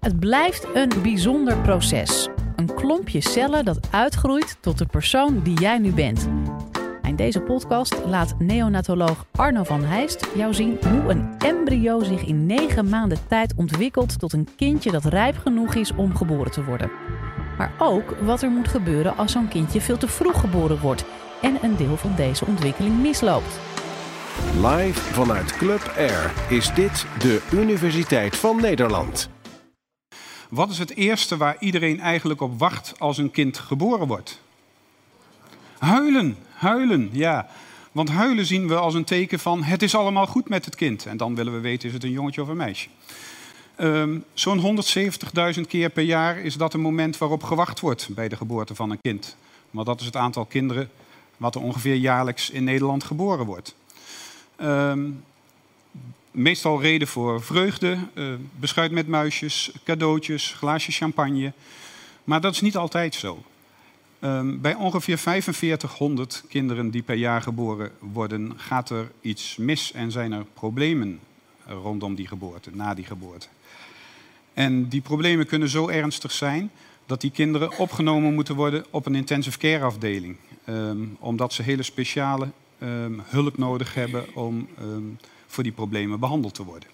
Het blijft een bijzonder proces. Een klompje cellen dat uitgroeit tot de persoon die jij nu bent. In deze podcast laat neonatoloog Arno van Heijst jou zien hoe een embryo zich in negen maanden tijd ontwikkelt tot een kindje dat rijp genoeg is om geboren te worden. Maar ook wat er moet gebeuren als zo'n kindje veel te vroeg geboren wordt en een deel van deze ontwikkeling misloopt. Live vanuit Club Air is dit de Universiteit van Nederland. Wat is het eerste waar iedereen eigenlijk op wacht als een kind geboren wordt? Huilen, huilen, ja. Want huilen zien we als een teken van het is allemaal goed met het kind. En dan willen we weten is het een jongetje of een meisje. Um, Zo'n 170.000 keer per jaar is dat een moment waarop gewacht wordt bij de geboorte van een kind. Want dat is het aantal kinderen wat er ongeveer jaarlijks in Nederland geboren wordt. Um, meestal reden voor vreugde, uh, beschuit met muisjes, cadeautjes, glaasje champagne. Maar dat is niet altijd zo. Um, bij ongeveer 4500 kinderen die per jaar geboren worden, gaat er iets mis en zijn er problemen rondom die geboorte, na die geboorte. En die problemen kunnen zo ernstig zijn dat die kinderen opgenomen moeten worden op een intensive care afdeling. Um, omdat ze hele speciale um, hulp nodig hebben om voor die problemen behandeld te worden.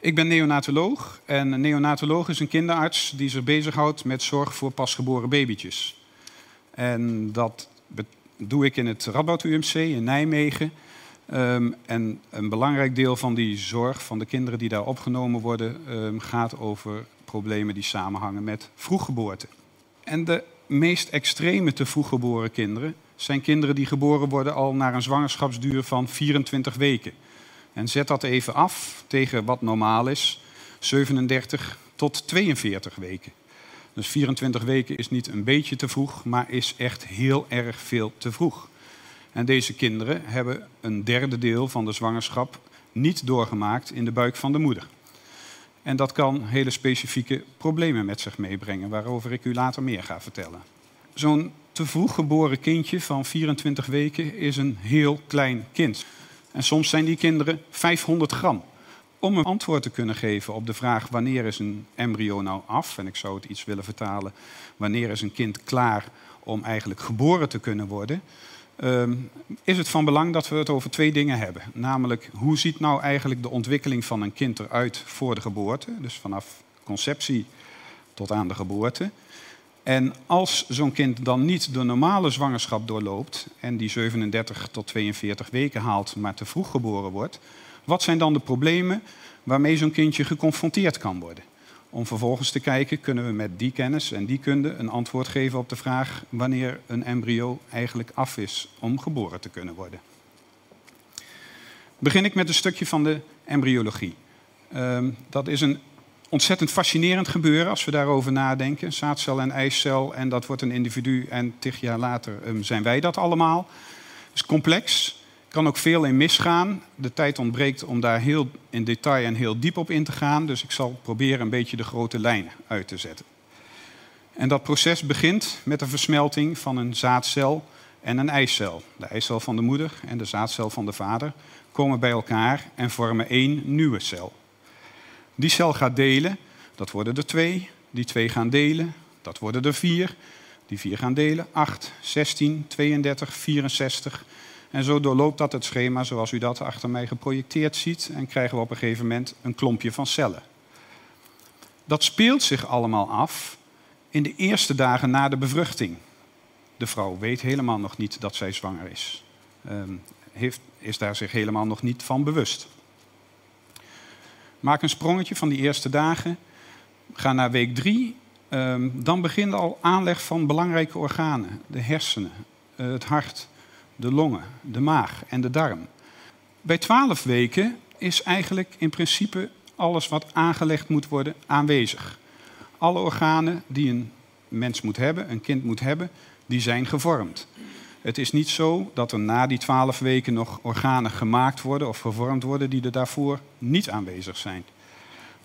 Ik ben neonatoloog en een neonatoloog is een kinderarts die zich bezighoudt met zorg voor pasgeboren babytjes. En dat doe ik in het Radboud UMC in Nijmegen. Um, en een belangrijk deel van die zorg van de kinderen die daar opgenomen worden um, gaat over problemen die samenhangen met vroeggeboorte. En de meest extreme te vroeggeboren kinderen zijn kinderen die geboren worden al na een zwangerschapsduur van 24 weken. En zet dat even af tegen wat normaal is, 37 tot 42 weken. Dus 24 weken is niet een beetje te vroeg, maar is echt heel erg veel te vroeg. En deze kinderen hebben een derde deel van de zwangerschap niet doorgemaakt in de buik van de moeder. En dat kan hele specifieke problemen met zich meebrengen, waarover ik u later meer ga vertellen. Zo'n te vroeg geboren kindje van 24 weken is een heel klein kind. En soms zijn die kinderen 500 gram. Om een antwoord te kunnen geven op de vraag wanneer is een embryo nou af, en ik zou het iets willen vertalen, wanneer is een kind klaar om eigenlijk geboren te kunnen worden, um, is het van belang dat we het over twee dingen hebben. Namelijk, hoe ziet nou eigenlijk de ontwikkeling van een kind eruit voor de geboorte, dus vanaf conceptie tot aan de geboorte. En als zo'n kind dan niet de normale zwangerschap doorloopt en die 37 tot 42 weken haalt, maar te vroeg geboren wordt, wat zijn dan de problemen waarmee zo'n kindje geconfronteerd kan worden? Om vervolgens te kijken, kunnen we met die kennis en die kunde een antwoord geven op de vraag wanneer een embryo eigenlijk af is om geboren te kunnen worden. Begin ik met een stukje van de embryologie. Um, dat is een ontzettend fascinerend gebeuren als we daarover nadenken. Zaadcel en eicel en dat wordt een individu en tig jaar later um, zijn wij dat allemaal. Het is complex, kan ook veel in misgaan. De tijd ontbreekt om daar heel in detail en heel diep op in te gaan. Dus ik zal proberen een beetje de grote lijnen uit te zetten. En dat proces begint met de versmelting van een zaadcel en een eicel. De eicel van de moeder en de zaadcel van de vader komen bij elkaar en vormen één nieuwe cel. Die cel gaat delen, dat worden er twee. Die twee gaan delen, dat worden er vier. Die vier gaan delen, 8, 16, 32, 64. En zo doorloopt dat het schema zoals u dat achter mij geprojecteerd ziet. En krijgen we op een gegeven moment een klompje van cellen. Dat speelt zich allemaal af in de eerste dagen na de bevruchting. De vrouw weet helemaal nog niet dat zij zwanger is. Um, heeft, is daar zich helemaal nog niet van bewust. Maak een sprongetje van die eerste dagen. Ga naar week drie. Um, dan begint al aanleg van belangrijke organen. De hersenen, uh, het hart, de longen, de maag en de darm. Bij twaalf weken is eigenlijk in principe alles wat aangelegd moet worden aanwezig. Alle organen die een mens moet hebben, een kind moet hebben, die zijn gevormd. Het is niet zo dat er na die twaalf weken nog organen gemaakt worden of gevormd worden die er daarvoor niet aanwezig zijn.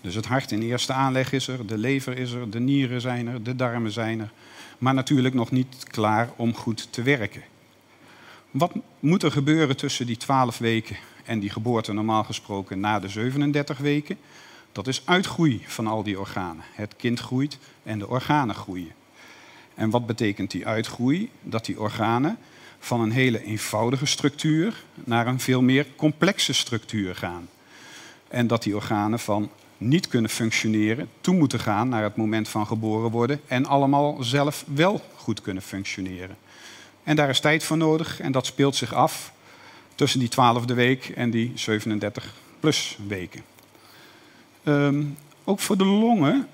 Dus het hart in eerste aanleg is er, de lever is er, de nieren zijn er, de darmen zijn er. Maar natuurlijk nog niet klaar om goed te werken. Wat moet er gebeuren tussen die 12 weken en die geboorte normaal gesproken na de 37 weken? Dat is uitgroei van al die organen. Het kind groeit en de organen groeien. En wat betekent die uitgroei? Dat die organen van een hele eenvoudige structuur naar een veel meer complexe structuur gaan. En dat die organen van niet kunnen functioneren toe moeten gaan naar het moment van geboren worden en allemaal zelf wel goed kunnen functioneren. En daar is tijd voor nodig en dat speelt zich af tussen die twaalfde week en die 37 plus weken. Ehm, ook voor de longen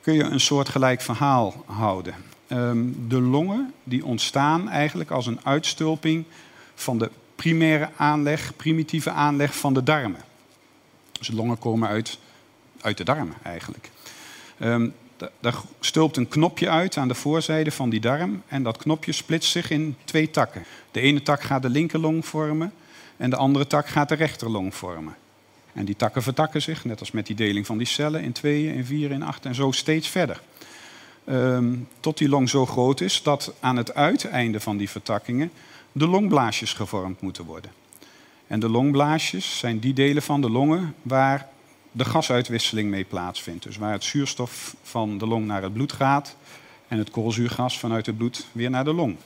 kun je een soortgelijk verhaal houden. Ehm, de longen die ontstaan eigenlijk als een uitstulping van de primaire aanleg, primitieve aanleg van de darmen. Dus de longen komen uit, uit de darmen eigenlijk. Um, daar stulpt een knopje uit aan de voorzijde van die darm en dat knopje splitst zich in twee takken. De ene tak gaat de linkerlong vormen en de andere tak gaat de rechterlong vormen. En die takken vertakken zich, net als met die deling van die cellen, in tweeën, in vier, in acht en zo steeds verder. Um, tot die long zo groot is dat aan het uiteinde van die vertakkingen de longblaasjes gevormd moeten worden. En de longblaasjes zijn die delen van de longen waar de gasuitwisseling mee plaatsvindt. Dus waar het zuurstof van de long naar het bloed gaat en het koolzuurgas vanuit het bloed weer naar de long.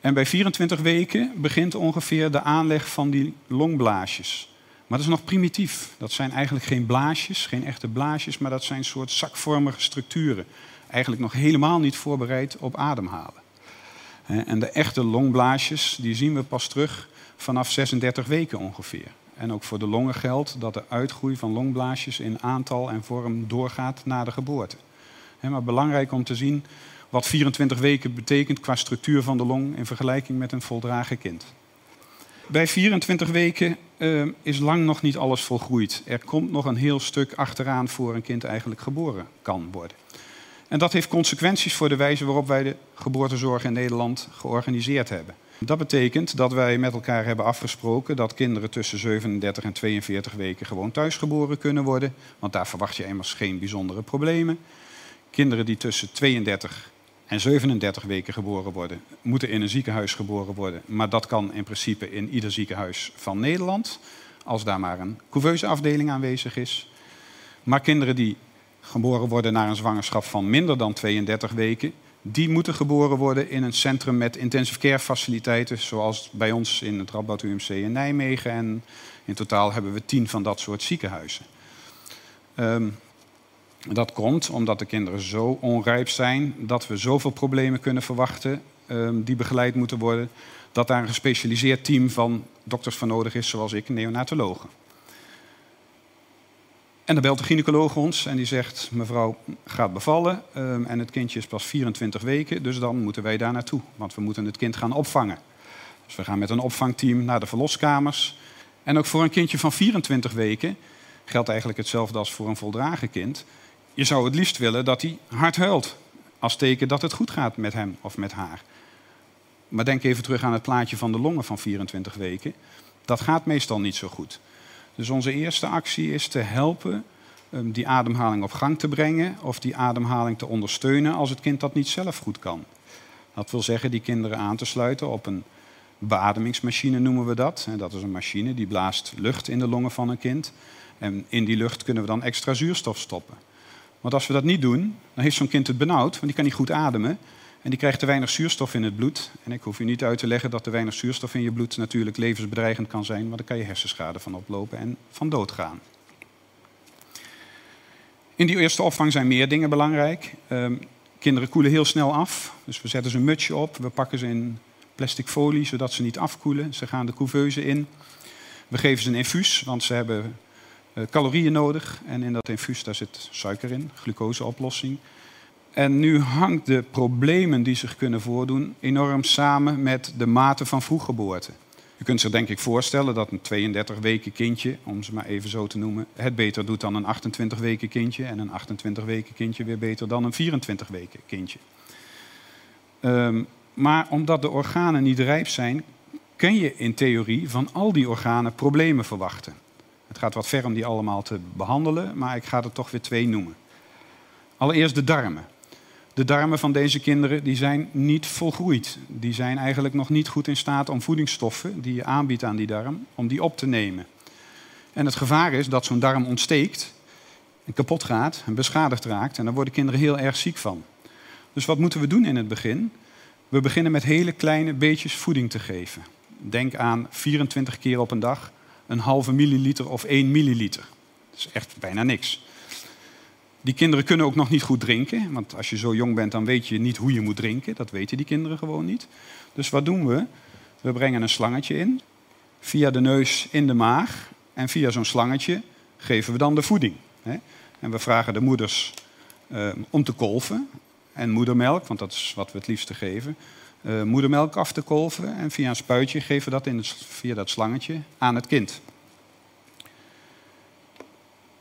En bij 24 weken begint ongeveer de aanleg van die longblaasjes. Maar dat is nog primitief. Dat zijn eigenlijk geen blaasjes, geen echte blaasjes, maar dat zijn soort zakvormige structuren. Eigenlijk nog helemaal niet voorbereid op ademhalen. En de echte longblaasjes die zien we pas terug vanaf 36 weken ongeveer. En ook voor de longen geldt dat de uitgroei van longblaasjes in aantal en vorm doorgaat na de geboorte. Maar belangrijk om te zien wat 24 weken betekent qua structuur van de long in vergelijking met een voldragen kind. Bij 24 weken uh, is lang nog niet alles volgroeid. Er komt nog een heel stuk achteraan voor een kind eigenlijk geboren kan worden. En dat heeft consequenties voor de wijze waarop wij de geboortezorg in Nederland georganiseerd hebben. Dat betekent dat wij met elkaar hebben afgesproken dat kinderen tussen 37 en 42 weken gewoon thuisgeboren kunnen worden. Want daar verwacht je immers geen bijzondere problemen. Kinderen die tussen 32 en 37 weken geboren worden, moeten in een ziekenhuis geboren worden. Maar dat kan in principe in ieder ziekenhuis van Nederland, als daar maar een couveuseafdeling aanwezig is. Maar kinderen die geboren worden na een zwangerschap van minder dan 32 weken, die moeten geboren worden in een centrum met intensive care faciliteiten, zoals bij ons in het Radboud UMC in Nijmegen. En in totaal hebben we tien van dat soort ziekenhuizen. Um, dat komt omdat de kinderen zo onrijp zijn dat we zoveel problemen kunnen verwachten um, die begeleid moeten worden, dat daar een gespecialiseerd team van dokters voor nodig is, zoals ik, neonatologen. En dan belt de gynaecoloog ons en die zegt: Mevrouw gaat bevallen um, en het kindje is pas 24 weken, dus dan moeten wij daar naartoe, want we moeten het kind gaan opvangen. Dus we gaan met een opvangteam naar de verloskamers. En ook voor een kindje van 24 weken geldt eigenlijk hetzelfde als voor een voldragen kind. Je zou het liefst willen dat hij hard huilt, als teken dat het goed gaat met hem of met haar. Maar denk even terug aan het plaatje van de longen van 24 weken. Dat gaat meestal niet zo goed. Dus onze eerste actie is te helpen um, die ademhaling op gang te brengen of die ademhaling te ondersteunen als het kind dat niet zelf goed kan. Dat wil zeggen die kinderen aan te sluiten op een beademingsmachine noemen we dat. Dat is een machine die blaast lucht in de longen van een kind. En in die lucht kunnen we dan extra zuurstof stoppen. Want als we dat niet doen, dan heeft zo'n kind het benauwd, want die kan niet goed ademen. En die krijgt te weinig zuurstof in het bloed. En ik hoef je niet uit te leggen dat te weinig zuurstof in je bloed natuurlijk levensbedreigend kan zijn, maar daar kan je hersenschade van oplopen en van dood gaan. In die eerste opvang zijn meer dingen belangrijk. Um, kinderen koelen heel snel af, dus we zetten ze een mutsje op, we pakken ze in plastic folie zodat ze niet afkoelen. Ze gaan de couveuse in. We geven ze een infuus, want ze hebben calorieën nodig. En in dat infuus daar zit suiker in, glucoseoplossing. En nu hangt de problemen die zich kunnen voordoen enorm samen met de mate van vroeggeboorte. Je kunt zich denk ik voorstellen dat een 32 weken kindje, om ze maar even zo te noemen, het beter doet dan een 28 weken kindje. En een 28 weken kindje weer beter dan een 24 weken kindje. Um, maar omdat de organen niet rijp zijn, kun je in theorie van al die organen problemen verwachten. Gaat wat ver om die allemaal te behandelen, maar ik ga er toch weer twee noemen. Allereerst de darmen. De darmen van deze kinderen die zijn niet volgroeid. Die zijn eigenlijk nog niet goed in staat om voedingsstoffen die je aanbiedt aan die darm, om die op te nemen. En het gevaar is dat zo'n darm ontsteekt kapot gaat en beschadigd raakt. En daar worden kinderen heel erg ziek van. Dus wat moeten we doen in het begin? We beginnen met hele kleine beetjes voeding te geven. Denk aan 24 keer op een dag een halve milliliter of 1 milliliter. Dat is echt bijna niks. Die kinderen kunnen ook nog niet goed drinken, want als je zo jong bent, dan weet je niet hoe je moet drinken. Dat weten die kinderen gewoon niet. Dus wat doen we? We brengen een slangetje in, via de neus in de maag en via zo'n slangetje geven we dan de voeding. En we vragen de moeders eh, om te kolven en moedermelk, want dat is wat we het liefste geven. Uh, moedermelk af te kolven en via een spuitje geven we dat in het, via dat slangetje aan het kind.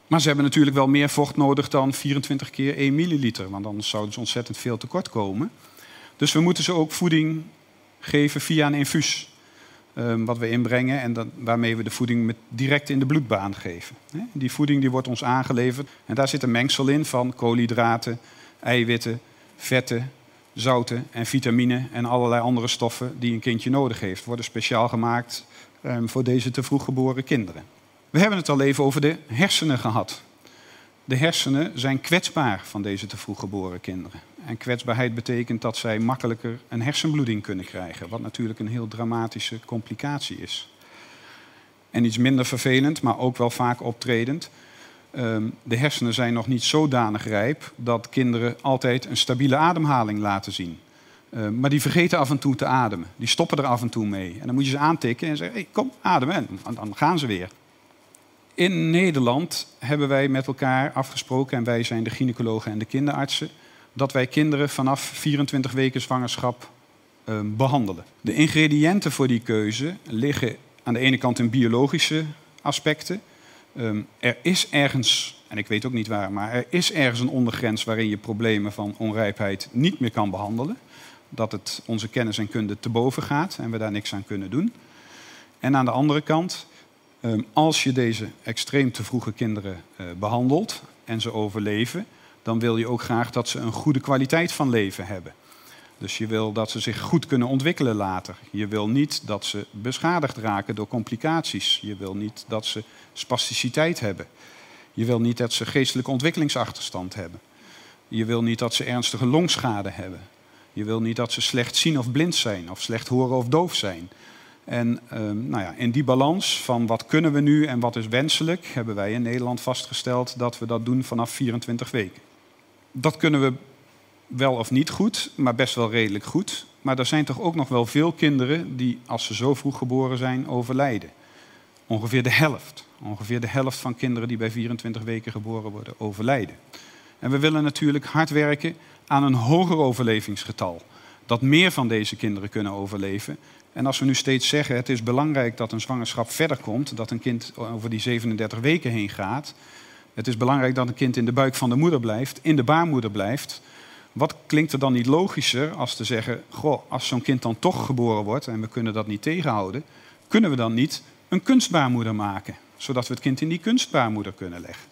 Maar ze hebben natuurlijk wel meer vocht nodig dan 24 keer 1 milliliter, want anders zouden ze ontzettend veel tekort komen. Dus we moeten ze ook voeding geven via een infuus. Um, wat we inbrengen en dat, waarmee we de voeding met, direct in de bloedbaan geven. Die voeding die wordt ons aangeleverd en daar zit een mengsel in van koolhydraten, eiwitten, vetten, zouten en vitamine en allerlei andere stoffen die een kindje nodig heeft. Worden speciaal gemaakt um, voor deze te vroeg geboren kinderen. We hebben het al even over de hersenen gehad. De hersenen zijn kwetsbaar van deze te vroeg geboren kinderen. En kwetsbaarheid betekent dat zij makkelijker een hersenbloeding kunnen krijgen, wat natuurlijk een heel dramatische complicatie is. En iets minder vervelend, maar ook wel vaak optredend. Ehm, de hersenen zijn nog niet zodanig rijp dat kinderen altijd een stabiele ademhaling laten zien. Ehm, maar die vergeten af en toe te ademen. Die stoppen er af en toe mee. En dan moet je ze aantikken en zeggen: hey, kom, ademen. En dan gaan ze weer. In Nederland hebben wij met elkaar afgesproken, en wij zijn de gynaecologen en de kinderartsen, dat wij kinderen vanaf 24 weken zwangerschap uh, behandelen. De ingrediënten voor die keuze liggen aan de ene kant in biologische aspecten. Um, er is ergens, en ik weet ook niet waar, maar er is ergens een ondergrens waarin je problemen van onrijpheid niet meer kan behandelen. Dat het onze kennis en kunde te boven gaat en we daar niks aan kunnen doen. En aan de andere kant Ehm, als je deze extreem te vroege kinderen uh, behandelt en ze overleven, dan wil je ook graag dat ze een goede kwaliteit van leven hebben. Dus je wil dat ze zich goed kunnen ontwikkelen later. Je wil niet dat ze beschadigd raken door complicaties. Je wil niet dat ze spasticiteit hebben. Je wil niet dat ze geestelijke ontwikkelingsachterstand hebben. Je wil niet dat ze ernstige longschade hebben. Je wil niet dat ze slecht zien of blind zijn, of slecht horen of doof zijn. En ehm, nou ja, in die balans van wat kunnen we nu en wat is wenselijk, hebben wij in Nederland vastgesteld dat we dat doen vanaf 24 weken. Dat kunnen we wel of niet goed, maar best wel redelijk goed. Maar er zijn toch ook nog wel veel kinderen die, als ze zo vroeg geboren zijn, overlijden. Ongeveer de helft. Ongeveer de helft van kinderen die bij 24 weken geboren worden, overlijden. En we willen natuurlijk hard werken aan een hoger overlevingsgetal. Dat meer van deze kinderen kunnen overleven. En als we nu steeds zeggen, het is belangrijk dat een zwangerschap verder komt, dat een kind over die 37 weken heen gaat. Het is belangrijk dat een kind in de buik van de moeder blijft, in de baarmoeder blijft. Wat klinkt er dan niet logischer als te zeggen, goh, als zo'n kind dan toch geboren wordt en we kunnen dat niet tegenhouden, kunnen we dan niet een kunstbaarmoeder maken, zodat we het kind in die kunstbaarmoeder kunnen leggen?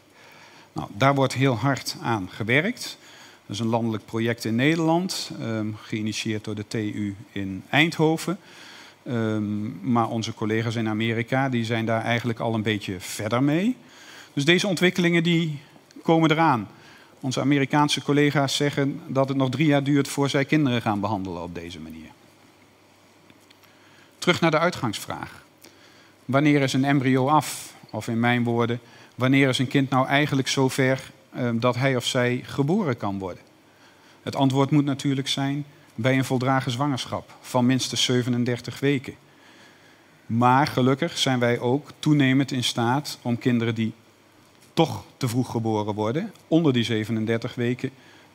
Nou, daar wordt heel hard aan gewerkt. Dat is een landelijk project in Nederland, um, geïnitieerd door de TU in Eindhoven. Um, maar onze collega's in Amerika die zijn daar eigenlijk al een beetje verder mee. Dus deze ontwikkelingen die komen eraan. Onze Amerikaanse collega's zeggen dat het nog drie jaar duurt voor zij kinderen gaan behandelen op deze manier. Terug naar de uitgangsvraag. Wanneer is een embryo af? Of in mijn woorden, wanneer is een kind nou eigenlijk zover um, dat hij of zij geboren kan worden? Het antwoord moet natuurlijk zijn bij een voldragen zwangerschap van minstens 37 weken. Maar gelukkig zijn wij ook toenemend in staat om kinderen die te vroeg geboren worden, onder die 37 weken,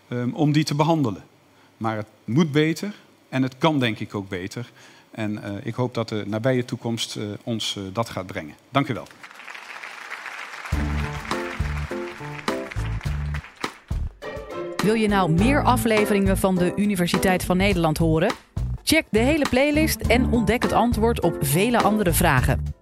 um, om die te behandelen. Maar het moet beter en het kan denk ik ook beter. En uh, ik hoop dat de nabije toekomst uh, ons uh, dat gaat brengen. Dank u wel. Wil je nou meer afleveringen van de Universiteit van Nederland horen? Check de hele playlist en ontdek het antwoord op vele andere vragen.